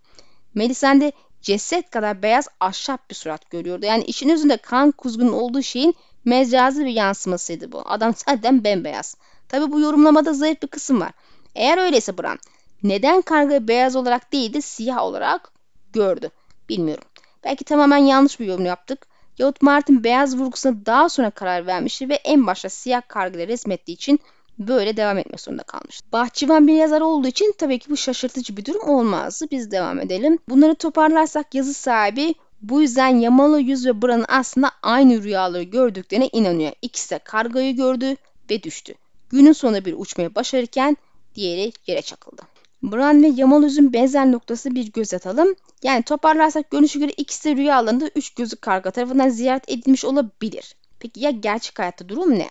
Melisande de ceset kadar beyaz ahşap bir surat görüyordu. Yani işin özünde kan kuzgunun olduğu şeyin mecazi bir yansımasıydı bu. Adam zaten bembeyaz. Tabi bu yorumlamada zayıf bir kısım var. Eğer öyleyse Bran neden kargayı beyaz olarak değil de siyah olarak gördü? Bilmiyorum. Belki tamamen yanlış bir yorum yaptık. Yahut Martin beyaz vurgusuna daha sonra karar vermişti ve en başta siyah kargıları resmettiği için böyle devam etmek zorunda kalmış. Bahçıvan bir yazar olduğu için tabii ki bu şaşırtıcı bir durum olmazdı. Biz devam edelim. Bunları toparlarsak yazı sahibi bu yüzden Yamalı Yüz ve Bran'ın aslında aynı rüyaları gördüklerine inanıyor. İkisi de kargayı gördü ve düştü. Günün sonunda bir uçmayı başarırken diğeri yere çakıldı. Bran ve Yamalöz'ün benzer noktası bir göz atalım. Yani toparlarsak görünüşe göre ikisi de rüyalarında üç gözü karga tarafından ziyaret edilmiş olabilir. Peki ya gerçek hayatta durum ne?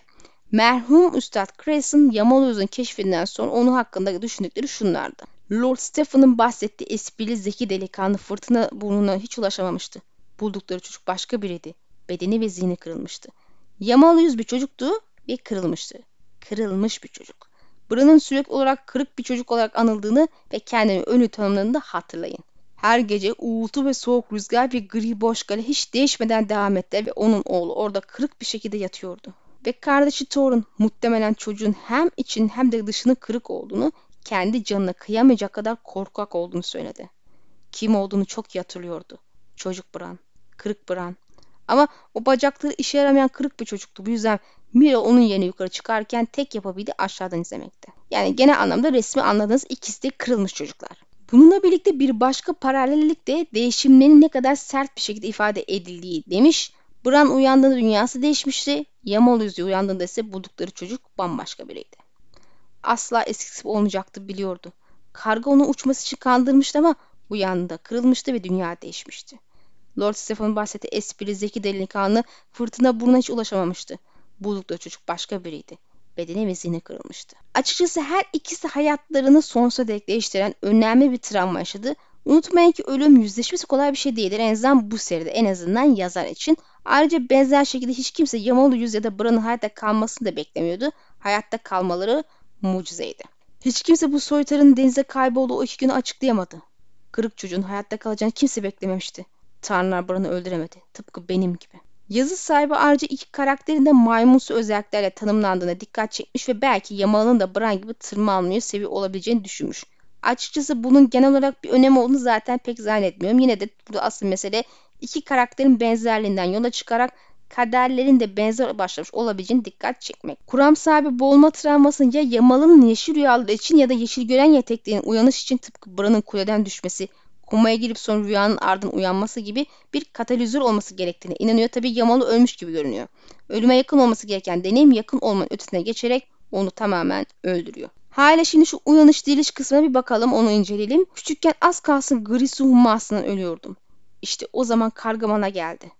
Merhum Üstad Cresson Yamaloz'un keşfinden sonra onun hakkında düşündükleri şunlardı. Lord Stephen'ın bahsettiği esprili zeki delikanlı fırtına burnuna hiç ulaşamamıştı. Buldukları çocuk başka biriydi. Bedeni ve zihni kırılmıştı. Yamalı bir çocuktu ve kırılmıştı. Kırılmış bir çocuk. Bran'ın sürekli olarak kırık bir çocuk olarak anıldığını ve kendini önü tanımladığını da hatırlayın. Her gece uğultu ve soğuk rüzgar bir gri boş gale hiç değişmeden devam etti ve onun oğlu orada kırık bir şekilde yatıyordu. Ve kardeşi Thor'un muhtemelen çocuğun hem için hem de dışını kırık olduğunu, kendi canına kıyamayacak kadar korkak olduğunu söyledi. Kim olduğunu çok iyi hatırlıyordu. Çocuk Bran, kırık Bran. Ama o bacakları işe yaramayan kırık bir çocuktu. Bu yüzden Mira onun yerine yukarı çıkarken tek yapabildiği aşağıdan izlemekti. Yani genel anlamda resmi anladığınız ikisi de kırılmış çocuklar. Bununla birlikte bir başka paralellik de değişimlerin ne kadar sert bir şekilde ifade edildiği demiş. Bran uyandığında dünyası değişmişti. Yamal yüzü uyandığında ise buldukları çocuk bambaşka biriydi. Asla eskisi olmayacaktı biliyordu. Karga onu uçması için kandırmıştı ama uyandığında kırılmıştı ve dünya değişmişti. Lord Stephen bahsetti esprili zeki delikanlı fırtına burnuna hiç ulaşamamıştı. Buldukları çocuk başka biriydi. Bedeni ve zihni kırılmıştı. Açıkçası her ikisi hayatlarını sonsuza dek değiştiren önemli bir travma yaşadı. Unutmayın ki ölüm yüzleşmesi kolay bir şey değildir. En azından bu seride en azından yazar için. Ayrıca benzer şekilde hiç kimse Yamalı Yüz ya da Bran'ın hayatta kalmasını da beklemiyordu. Hayatta kalmaları mucizeydi. Hiç kimse bu soytarının denize kaybolduğu o iki günü açıklayamadı. Kırık çocuğun hayatta kalacağını kimse beklememişti. Tanrılar Bran'ı öldüremedi. Tıpkı benim gibi. Yazı sahibi ayrıca iki karakterin de maymunsu özelliklerle tanımlandığına dikkat çekmiş ve belki Yamal'ın da Bran gibi tırmanmayı seviyor olabileceğini düşünmüş. Açıkçası bunun genel olarak bir önemi olduğunu zaten pek zannetmiyorum. Yine de burada asıl mesele iki karakterin benzerliğinden yola çıkarak kaderlerin de benzer başlamış olabileceğini dikkat çekmek. Kuram sahibi boğulma travmasının ya Yamal'ın yeşil rüyaları için ya da yeşil gören yetekliğin uyanış için tıpkı Bran'ın kuleden düşmesi, komaya girip sonra rüyanın ardından uyanması gibi bir katalizör olması gerektiğine inanıyor. Tabi Yamalı ölmüş gibi görünüyor. Ölüme yakın olması gereken deneyim yakın olmanın ötesine geçerek onu tamamen öldürüyor. Hala şimdi şu uyanış diliş kısmına bir bakalım onu inceleyelim. Küçükken az kalsın gri su hummasından ölüyordum. İşte o zaman karga bana geldi.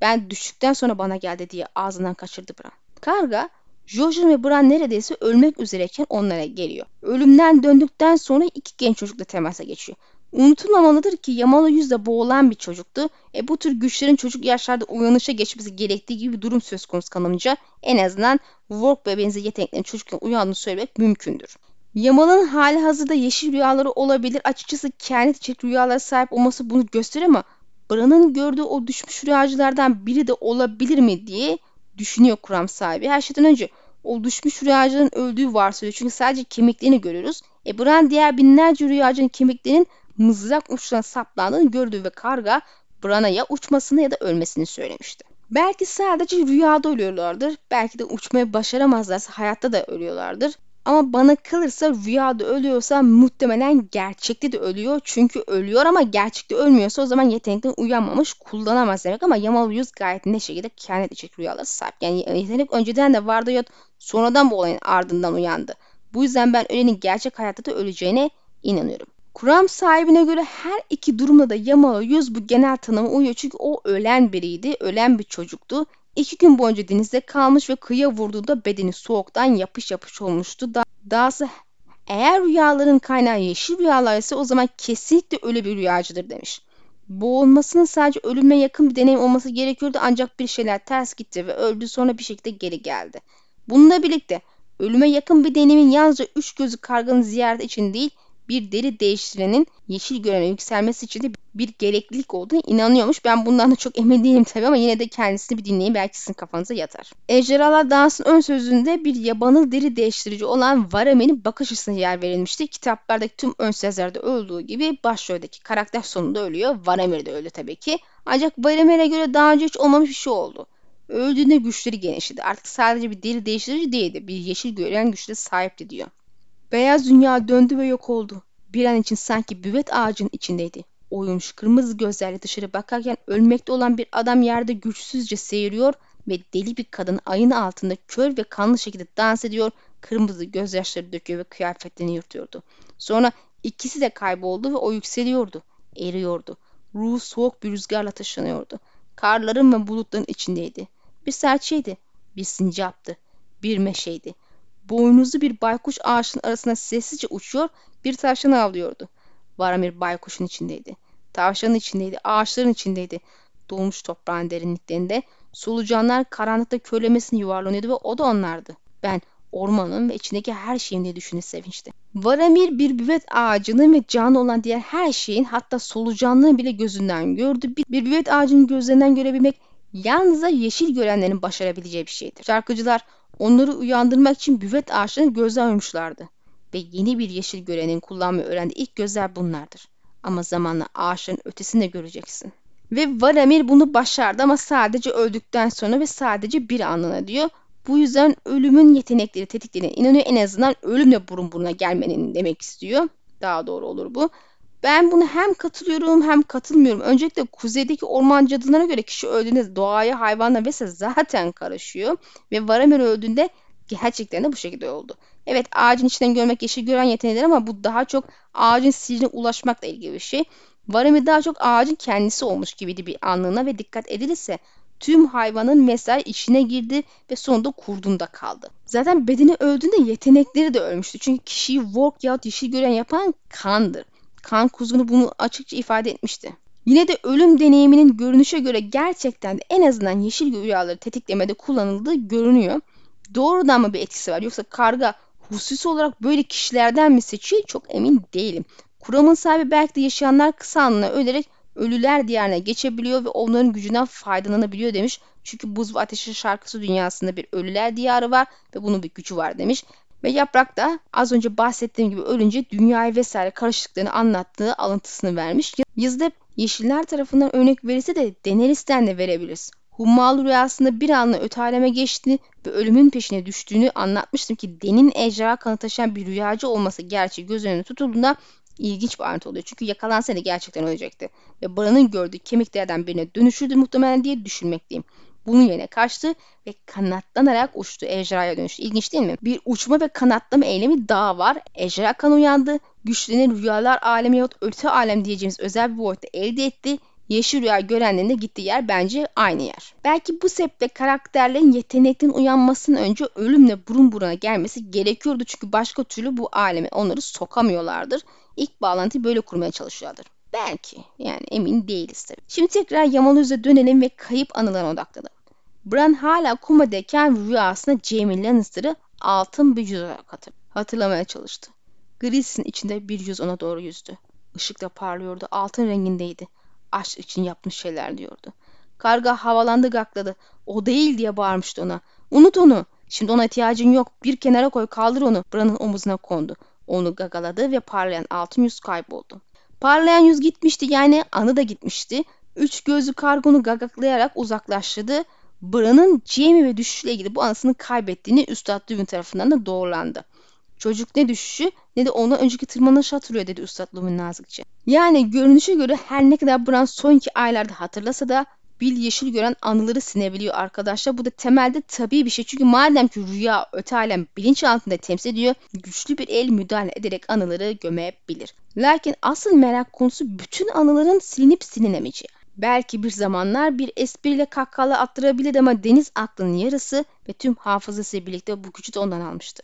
Ben düştükten sonra bana geldi diye ağzından kaçırdı Bran. Karga, Jojen ve Bran neredeyse ölmek üzereyken onlara geliyor. Ölümden döndükten sonra iki genç çocukla temasa geçiyor. Unutulmamalıdır ki Yamalı yüzde boğulan bir çocuktu. E bu tür güçlerin çocuk yaşlarda uyanışa geçmesi gerektiği gibi bir durum söz konusu kanımca en azından Work ve benzeri yeteneklerin çocukken uyandığını söylemek mümkündür. Yamal'ın hali hazırda yeşil rüyaları olabilir. Açıkçası kendi içerik rüyalara sahip olması bunu gösteriyor ama Bran'ın gördüğü o düşmüş rüyacılardan biri de olabilir mi diye düşünüyor kuram sahibi. Her şeyden önce o düşmüş rüyacının öldüğü varsayıyor. Çünkü sadece kemiklerini görüyoruz. E Bran diğer binlerce rüyacının kemiklerinin mızrak uçlarına saplandığını gördü ve karga Bran'a ya uçmasını ya da ölmesini söylemişti. Belki sadece rüyada ölüyorlardır. Belki de uçmayı başaramazlarsa hayatta da ölüyorlardır. Ama bana kalırsa rüyada ölüyorsa muhtemelen gerçekte de ölüyor. Çünkü ölüyor ama gerçekte ölmüyorsa o zaman yetenekten uyanmamış kullanamaz demek. Ama Yamal Yüz gayet ne şekilde kehanet edecek rüyaları sahip. Yani yetenek önceden de vardı ya sonradan bu olayın ardından uyandı. Bu yüzden ben ölenin gerçek hayatta da öleceğine inanıyorum. Kuram sahibine göre her iki durumda da Yamalı Yüz bu genel tanıma uyuyor. Çünkü o ölen biriydi, ölen bir çocuktu. İki gün boyunca denizde kalmış ve kıyıya vurduğunda bedeni soğuktan yapış yapış olmuştu. Da dahası eğer rüyaların kaynağı yeşil rüyalar ise o zaman kesinlikle ölü bir rüyacıdır demiş. Boğulmasının sadece ölüme yakın bir deneyim olması gerekiyordu ancak bir şeyler ters gitti ve öldü sonra bir şekilde geri geldi. Bununla birlikte ölüme yakın bir deneyimin yalnızca üç gözü karganın ziyareti için değil bir deri değiştirenin yeşil görene yükselmesi için de bir gereklilik olduğunu inanıyormuş. Ben bundan da çok emin değilim tabii ama yine de kendisini bir dinleyin belki sizin kafanıza yatar. Ejderhalar Dans'ın ön sözünde bir yabanıl deri değiştirici olan Varame'nin bakış açısına yer verilmişti. Kitaplardaki tüm ön sözlerde öldüğü gibi başroldeki karakter sonunda ölüyor. Varamir de öldü tabii ki. Ancak Varamir'e göre daha önce hiç olmamış bir şey oldu. Öldüğünde güçleri genişledi. Artık sadece bir deri değiştirici değildi. Bir yeşil gören güçle sahipti diyor. Beyaz dünya döndü ve yok oldu. Bir an için sanki büvet ağacının içindeydi. Oymuş kırmızı gözlerle dışarı bakarken ölmekte olan bir adam yerde güçsüzce seyiriyor ve deli bir kadın ayın altında kör ve kanlı şekilde dans ediyor, kırmızı gözyaşları döküyor ve kıyafetlerini yırtıyordu. Sonra ikisi de kayboldu ve o yükseliyordu, eriyordu. Ruhu soğuk bir rüzgarla taşınıyordu. Karların ve bulutların içindeydi. Bir serçeydi, bir sincaptı, bir meşeydi boynuzlu bir baykuş ağaçın arasına sessizce uçuyor, bir tavşanı avlıyordu. Varamir baykuşun içindeydi. Tavşanın içindeydi, ağaçların içindeydi. Dolmuş toprağın derinliklerinde solucanlar karanlıkta körlemesini yuvarlanıyordu ve o da onlardı. Ben ormanın ve içindeki her şeyin diye düşündü sevinçti. Varamir bir büvet ağacının ve canlı olan diğer her şeyin hatta solucanlığın bile gözünden gördü. Bir, bir büvet ağacının gözlerinden görebilmek yalnızca yeşil görenlerin başarabileceği bir şeydir. Şarkıcılar Onları uyandırmak için büvet ağaçlarını gözler oymuşlardı. Ve yeni bir yeşil görenin kullanmayı öğrendiği ilk gözler bunlardır. Ama zamanla ağaçların ötesini de göreceksin. Ve Varamir bunu başardı ama sadece öldükten sonra ve sadece bir anlığına diyor. Bu yüzden ölümün yetenekleri tetiklediğine inanıyor. En azından ölümle burun buruna gelmenin demek istiyor. Daha doğru olur bu. Ben bunu hem katılıyorum hem katılmıyorum. Öncelikle kuzeydeki orman cadılarına göre kişi öldüğünde doğaya, hayvanla vesaire zaten karışıyor. Ve Varamir öldüğünde gerçekten de bu şekilde oldu. Evet ağacın içinden görmek yeşil gören yeteneğidir ama bu daha çok ağacın sihirine ulaşmakla ilgili bir şey. Varamir daha çok ağacın kendisi olmuş gibiydi bir anlığına ve dikkat edilirse tüm hayvanın mesai içine girdi ve sonunda kurdunda kaldı. Zaten bedeni öldüğünde yetenekleri de ölmüştü. Çünkü kişiyi work yahut yeşil gören yapan kandır. Kan Kuzgunu bunu açıkça ifade etmişti. Yine de ölüm deneyiminin görünüşe göre gerçekten de en azından yeşil rüyaları tetiklemede kullanıldığı görünüyor. Doğrudan mı bir etkisi var yoksa karga hususi olarak böyle kişilerden mi seçiyor çok emin değilim. Kuramın sahibi belki de yaşayanlar kısa anına ölerek ölüler diyarına geçebiliyor ve onların gücünden faydalanabiliyor demiş. Çünkü Buz ve Ateşi şarkısı dünyasında bir ölüler diyarı var ve bunun bir gücü var demiş. Ve yaprak da az önce bahsettiğim gibi ölünce dünyayı vesaire karışıklarını anlattığı alıntısını vermiş. Yazıda yeşiller tarafından örnek verirse de Daenerys'ten de verebiliriz. Hummalı rüyasında bir anla öte aleme geçti ve ölümün peşine düştüğünü anlatmıştım ki Den'in ejderha kanı taşıyan bir rüyacı olması gerçeği göz önüne tutulduğunda ilginç bir ayrıntı oluyor. Çünkü yakalansa da gerçekten ölecekti. Ve Bran'ın gördüğü kemiklerden birine dönüşürdü muhtemelen diye düşünmekteyim. Bunun yerine kaçtı ve kanatlanarak uçtu. Ejderhaya dönüştü. İlginç değil mi? Bir uçma ve kanatlama eylemi daha var. Ejderha kan uyandı. Güçlerini rüyalar alemi yahut öte alem diyeceğimiz özel bir boyutta elde etti. Yeşil rüya görenlerin gittiği yer bence aynı yer. Belki bu sebeple karakterlerin yetenekten uyanmasının önce ölümle burun buruna gelmesi gerekiyordu. Çünkü başka türlü bu aleme onları sokamıyorlardır. İlk bağlantıyı böyle kurmaya çalışıyorlardır. Belki yani emin değiliz tabii. Şimdi tekrar Yamalöz'e dönelim ve kayıp anılarına odaklanalım. Bran hala komadayken rüyasında Jaime Lannister'ı altın bir yüz olarak hatır hatırlamaya çalıştı. Grisin içinde bir yüz ona doğru yüzdü. Işıkla parlıyordu, altın rengindeydi. Aşk için yapmış şeyler diyordu. Karga havalandı gakladı. O değil diye bağırmıştı ona. Unut onu. Şimdi ona ihtiyacın yok. Bir kenara koy kaldır onu. Bran'ın omuzuna kondu. Onu gagaladı ve parlayan altın yüz kayboldu. Parlayan yüz gitmişti yani anı da gitmişti. Üç gözlü kargonu gagaklayarak uzaklaştırdı. Bran'ın Jamie ve düşüşüyle ilgili bu anısını kaybettiğini Üstad Lübün tarafından da doğrulandı. Çocuk ne düşüşü ne de ondan önceki tırmanışı hatırlıyor dedi Üstad Lübün nazikçe. Yani görünüşe göre her ne kadar Bran sonki aylarda hatırlasa da Bil yeşil gören anıları sinebiliyor arkadaşlar. Bu da temelde tabii bir şey. Çünkü madem ki rüya öte alem bilinç altında temsil ediyor, güçlü bir el müdahale ederek anıları gömebilir. Lakin asıl merak konusu bütün anıların silinip silinemeyeceği. Belki bir zamanlar bir espriyle kahkahalar attırabilirdi ama deniz aklının yarısı ve tüm hafızası birlikte bu gücü de ondan almıştı.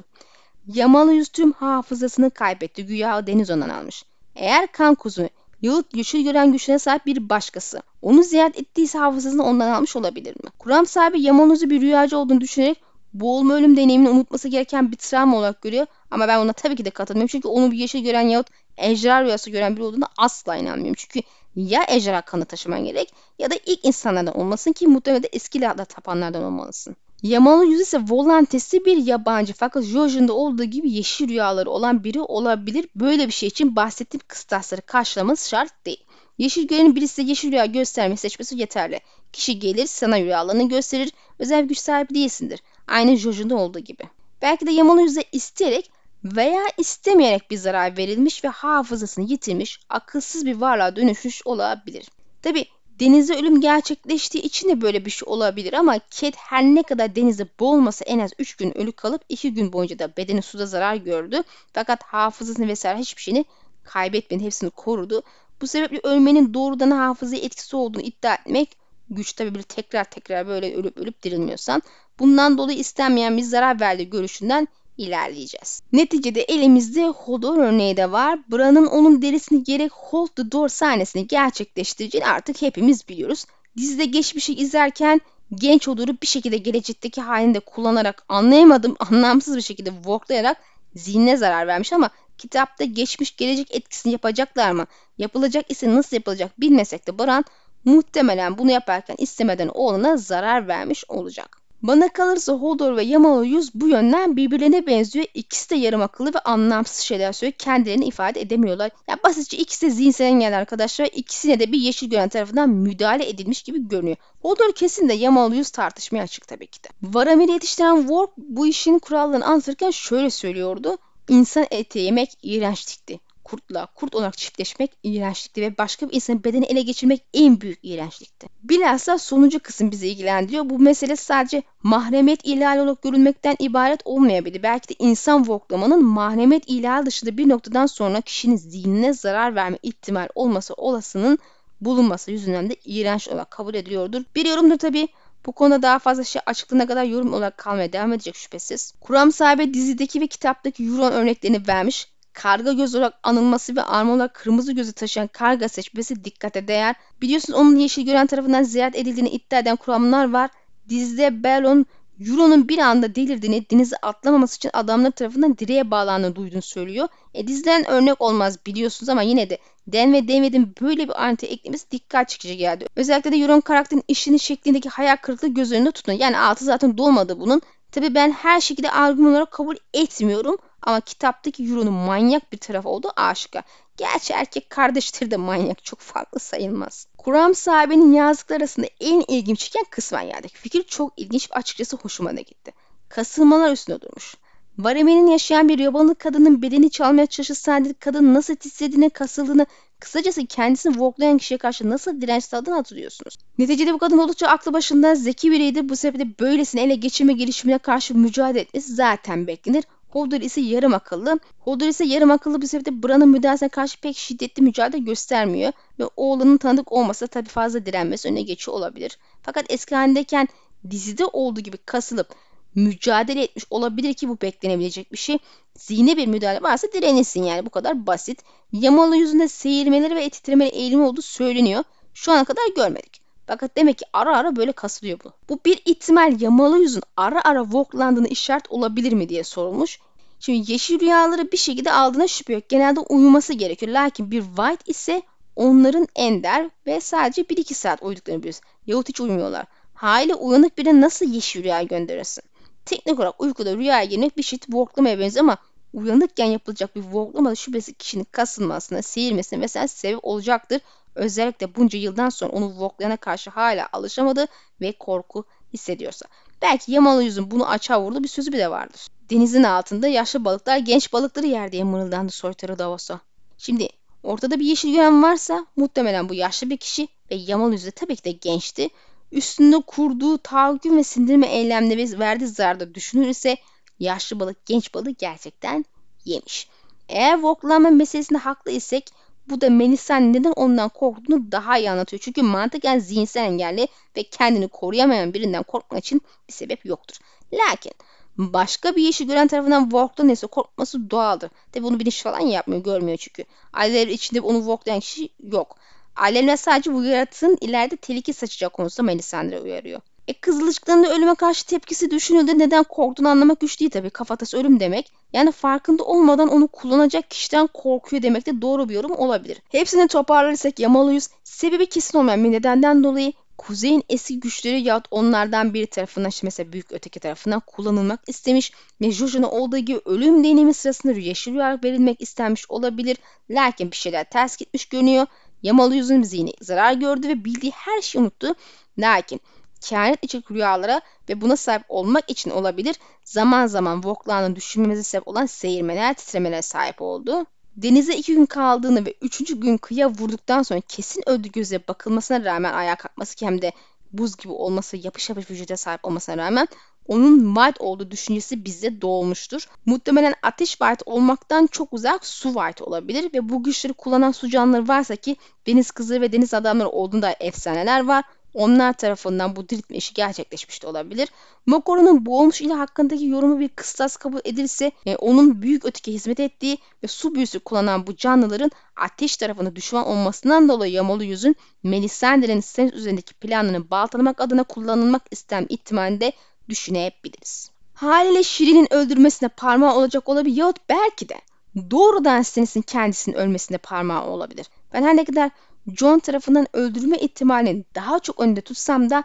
Yamalı yüz tüm hafızasını kaybetti. Güya deniz ondan almış. Eğer kan kuzu yahut yeşil gören güçüne sahip bir başkası onu ziyaret ettiyse hafızasını ondan almış olabilir mi? Kur'an sahibi Yamanoz'u bir rüyacı olduğunu düşünerek boğulma ölüm deneyimini unutması gereken bir travma olarak görüyor. Ama ben ona tabii ki de katılmıyorum. Çünkü onu bir yeşil gören yahut ejderha rüyası gören biri olduğuna asla inanmıyorum. Çünkü ya ejderha kanı taşıman gerek ya da ilk insanlardan olmasın ki muhtemelen de eski lahda tapanlardan olmalısın. Yamalı yüz ise volantesi bir yabancı fakat Jojen'de olduğu gibi yeşil rüyaları olan biri olabilir. Böyle bir şey için bahsettiğim kıstasları karşılaması şart değil. Yeşil görenin birisi yeşil rüya göstermeyi seçmesi yeterli. Kişi gelir sana rüyalarını gösterir. Özel bir güç sahibi değilsindir. Aynı Jojen'de olduğu gibi. Belki de Yamalı yüze isteyerek veya istemeyerek bir zarar verilmiş ve hafızasını yitirmiş, akılsız bir varlığa dönüşmüş olabilir. Tabi denizde ölüm gerçekleştiği için de böyle bir şey olabilir ama Cat her ne kadar denizde boğulmasa en az 3 gün ölü kalıp 2 gün boyunca da bedeni suda zarar gördü. Fakat hafızasını vesaire hiçbir şeyini kaybetmedi, hepsini korudu. Bu sebeple ölmenin doğrudan hafızaya etkisi olduğunu iddia etmek güç tabi bir tekrar tekrar böyle ölüp ölüp dirilmiyorsan bundan dolayı istenmeyen bir zarar verdiği görüşünden ilerleyeceğiz. Neticede elimizde Hodor örneği de var. Bran'ın onun derisini gerek Hold the Door sahnesini gerçekleştireceğini artık hepimiz biliyoruz. Dizide geçmişi izlerken genç Hodor'u bir şekilde gelecekteki halinde kullanarak anlayamadım anlamsız bir şekilde worklayarak zihnine zarar vermiş ama kitapta geçmiş gelecek etkisini yapacaklar mı? Yapılacak ise nasıl yapılacak bilmesek de Bran muhtemelen bunu yaparken istemeden oğluna zarar vermiş olacak. Bana kalırsa Hodor ve Yamaoyuz bu yönden birbirlerine benziyor. İkisi de yarım akıllı ve anlamsız şeyler söylüyor. Kendilerini ifade edemiyorlar. Ya basitçe ikisi de zihinsel engel arkadaşlar. İkisine de bir yeşil gören tarafından müdahale edilmiş gibi görünüyor. Hodor kesin de Yamaoyuz tartışmaya açık tabii ki de. Varamir'i yetiştiren Worf bu işin kurallarını anlatırken şöyle söylüyordu. İnsan eti yemek iğrençlikti kurtla kurt olarak çiftleşmek iğrençlikti ve başka bir insanın bedeni ele geçirmek en büyük iğrençlikti. Bilhassa sonuncu kısım bizi ilgilendiriyor. Bu mesele sadece mahremiyet ihlali olarak görülmekten ibaret olmayabilir. Belki de insan voklamanın mahremiyet ihlali dışında bir noktadan sonra kişinin zihnine zarar verme ihtimal olması olasının bulunması yüzünden de iğrenç olarak kabul ediliyordur. Bir yorumdur tabii. Bu konuda daha fazla şey açıklığına kadar yorum olarak kalmaya devam edecek şüphesiz. Kuram sahibi dizideki ve kitaptaki Euron örneklerini vermiş karga göz olarak anılması ve arma olarak kırmızı gözü taşıyan karga seçmesi dikkate değer. Biliyorsunuz onun yeşil gören tarafından ziyaret edildiğini iddia eden kuramlar var. Dizide Belon Euron'un bir anda delirdiğini, denize atlamaması için adamlar tarafından direğe bağlandığını duyduğunu söylüyor. E diziden örnek olmaz biliyorsunuz ama yine de Dan ve David'in böyle bir ayrıntı eklemesi dikkat çekici geldi. Özellikle de Euron karakterin işinin şeklindeki hayal kırıklığı göz önünde tutun. Yani altı zaten dolmadı bunun. Tabi ben her şekilde argüman olarak kabul etmiyorum. Ama kitaptaki Euro'nun manyak bir tarafı olduğu aşikar. Gerçi erkek kardeşleri de manyak çok farklı sayılmaz. Kuram sahibinin yazdıkları arasında en ilginç çıkan kısmen yerdeki fikir çok ilginç ve açıkçası hoşuma da gitti. Kasılmalar üstünde durmuş. Vareme'nin yaşayan bir yabancı kadının bedeni çalmaya çalışırsa kadın nasıl titrediğini, kasıldığını, kısacası kendisini worklayan kişiye karşı nasıl direnç sağladığını hatırlıyorsunuz. Neticede bu kadın oldukça aklı başında zeki biriydi. Bu sebeple böylesine ele geçirme girişimine karşı mücadele etmesi zaten beklenir. Hodor ise yarım akıllı. Hodor ise yarım akıllı bir sebeple Bran'ın müdahalesine karşı pek şiddetli mücadele göstermiyor ve oğlanın tanıdık olmasa tabi fazla direnmesi önüne geçiyor olabilir. Fakat eski halindeyken dizide olduğu gibi kasılıp mücadele etmiş olabilir ki bu beklenebilecek bir şey. Zihne bir müdahale varsa direnirsin yani bu kadar basit. Yamalı yüzünde seyirmeleri ve titremeli eğilimi olduğu söyleniyor. Şu ana kadar görmedik. Fakat demek ki ara ara böyle kasılıyor bu. Bu bir ihtimal yamalı yüzün ara ara voklandığını işaret olabilir mi diye sorulmuş. Şimdi yeşil rüyaları bir şekilde aldığına şüphe yok. Genelde uyuması gerekiyor. Lakin bir white ise onların ender ve sadece 1-2 saat uyuduklarını biliyoruz. Yahut hiç uyumuyorlar. Hali uyanık birine nasıl yeşil rüya gönderirsin? Teknik olarak uykuda rüyaya girmek bir şey worklamaya benziyor ama uyanıkken yapılacak bir worklama şüphesiz kişinin kasılmasına, seyirmesine mesela sebep olacaktır. Özellikle bunca yıldan sonra onu Vogt'larına karşı hala alışamadı ve korku hissediyorsa. Belki Yamalı yüzün bunu açığa vurdu bir sözü bile vardır. Denizin altında yaşlı balıklar genç balıkları yer diye mırıldandı soytarı Davos'a. Şimdi ortada bir yeşil gören varsa muhtemelen bu yaşlı bir kişi ve Yamalı yüzü tabii ki de gençti. Üstünde kurduğu tahakküm ve sindirme eylemleri verdiği zarda düşünülürse yaşlı balık genç balığı gerçekten yemiş. Eğer voklanma meselesinde haklı isek bu da Melisa'nın neden ondan korktuğunu daha iyi anlatıyor. Çünkü mantıken zihinsel engelli ve kendini koruyamayan birinden korkmak için bir sebep yoktur. Lakin başka bir yeşil gören tarafından Vork'tan neyse korkması doğaldır. Tabi bunu bilinç falan yapmıyor, görmüyor çünkü. Aileleri içinde onu Vork'layan kişi yok. Ailemler sadece bu yaratığın ileride tehlike saçacak konusunda Melisandre uyarıyor. E kızılcıkların ölüme karşı tepkisi düşünüldü. Neden korktuğunu anlamak güç değil tabii. Kafatası ölüm demek. Yani farkında olmadan onu kullanacak kişiden korkuyor demek de doğru bir yorum olabilir. Hepsini toparlarsak Yamalıyız. Sebebi kesin olmayan bir nedenden dolayı Kuzey'in eski güçleri yahut onlardan biri tarafından işte mesela büyük öteki tarafından kullanılmak istemiş ve Jojo'nun olduğu gibi ölüm deneyimi sırasında yeşil rüya verilmek istenmiş olabilir. Lakin bir şeyler ters gitmiş görünüyor. Yamalı yüzün zihni zarar gördü ve bildiği her şeyi unuttu. Lakin kehanet içerik rüyalara ve buna sahip olmak için olabilir zaman zaman Voklan'ın düşünmemize sebep olan seyirmeler, titremeler sahip oldu. Denize iki gün kaldığını ve üçüncü gün kıyıya vurduktan sonra kesin öldü göze bakılmasına rağmen ayağa kalkması ki hem de buz gibi olması, yapış yapış vücuda sahip olmasına rağmen onun White olduğu düşüncesi bizde doğmuştur. Muhtemelen ateş White olmaktan çok uzak su White olabilir ve bu güçleri kullanan su canlıları varsa ki deniz kızları ve deniz adamları olduğunda efsaneler var onlar tarafından bu diriltme işi gerçekleşmiş de olabilir. Mokoru'nun boğulmuş ile hakkındaki yorumu bir kıstas kabul edilirse e, onun büyük öteki hizmet ettiği ve su büyüsü kullanan bu canlıların ateş tarafına düşman olmasından dolayı yamalı yüzün Melisandre'nin Stennis üzerindeki planını baltalamak adına kullanılmak istenen ihtimalinde düşünebiliriz. Haliyle Şirin'in öldürmesine parmağı olacak olabilir yahut belki de doğrudan Stannis'in kendisinin ölmesine parmağı olabilir. Ben her ne kadar John tarafından öldürülme ihtimalini daha çok önde tutsam da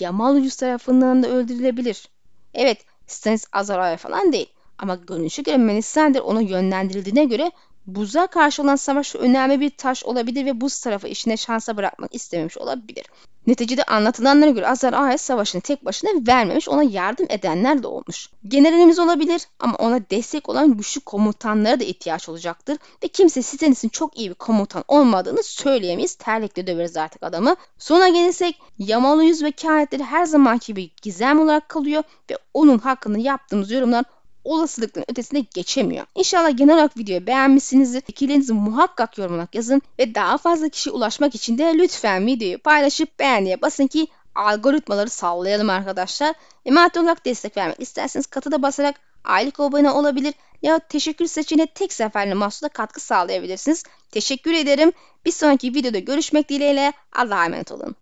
Yamal tarafından da öldürülebilir. Evet Stannis Azaraya falan değil. Ama görünüşe göre Melisandre ona yönlendirildiğine göre buza karşı olan savaş önemli bir taş olabilir ve buz tarafı işine şansa bırakmak istememiş olabilir. Neticede anlatılanlara göre Azar Ahai savaşını tek başına vermemiş, ona yardım edenler de olmuş. Generalimiz olabilir ama ona destek olan güçlü komutanlara da ihtiyaç olacaktır. Ve kimse Stannis'in çok iyi bir komutan olmadığını söyleyemeyiz. Terlikle döveriz artık adamı. Sona gelirsek Yamalı yüz ve kehanetleri her zamanki gibi gizem olarak kalıyor ve onun hakkında yaptığımız yorumlar olasılıkların ötesine geçemiyor. İnşallah genel olarak videoyu beğenmişsinizdir. Fikirlerinizi muhakkak yorumlara yazın ve daha fazla kişiye ulaşmak için de lütfen videoyu paylaşıp beğendiye basın ki algoritmaları sallayalım arkadaşlar. Ve maddi olarak destek vermek isterseniz katıda basarak aylık abone olabilir ya teşekkür seçeneğine tek seferli mahsuda katkı sağlayabilirsiniz. Teşekkür ederim. Bir sonraki videoda görüşmek dileğiyle Allah'a emanet olun.